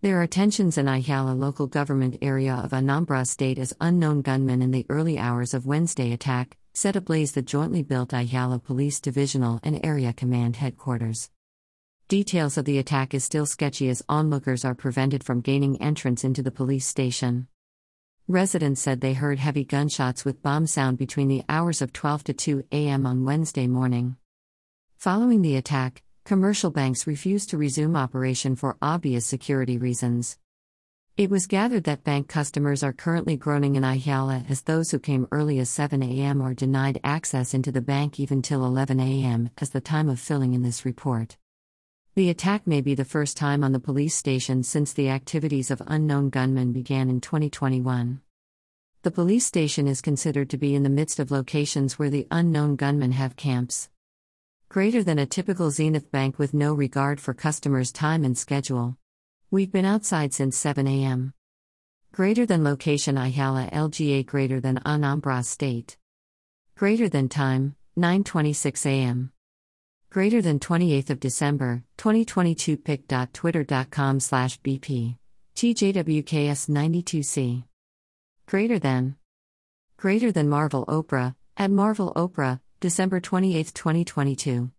There are tensions in Ihiala local government area of Anambra state as unknown gunmen in the early hours of Wednesday attack set ablaze the jointly built Ihiala Police Divisional and Area Command headquarters. Details of the attack is still sketchy as onlookers are prevented from gaining entrance into the police station. Residents said they heard heavy gunshots with bomb sound between the hours of 12 to 2 a.m. on Wednesday morning. Following the attack, commercial banks refused to resume operation for obvious security reasons. It was gathered that bank customers are currently groaning in Ihiala as those who came early as 7 a.m. are denied access into the bank even till 11 a.m. as the time of filling in this report. The attack may be the first time on the police station since the activities of unknown gunmen began in 2021. The police station is considered to be in the midst of locations where the unknown gunmen have camps. Greater than a typical Zenith bank with no regard for customers' time and schedule. We've been outside since 7 a.m. Greater than location Ihiala LGA greater than Anambra State. Greater than time 9:26 a.m greater than 28th of December 2022 pic.twitter.com slash bp tjwks92c greater than greater than Marvel Oprah at Marvel Oprah December 28, 2022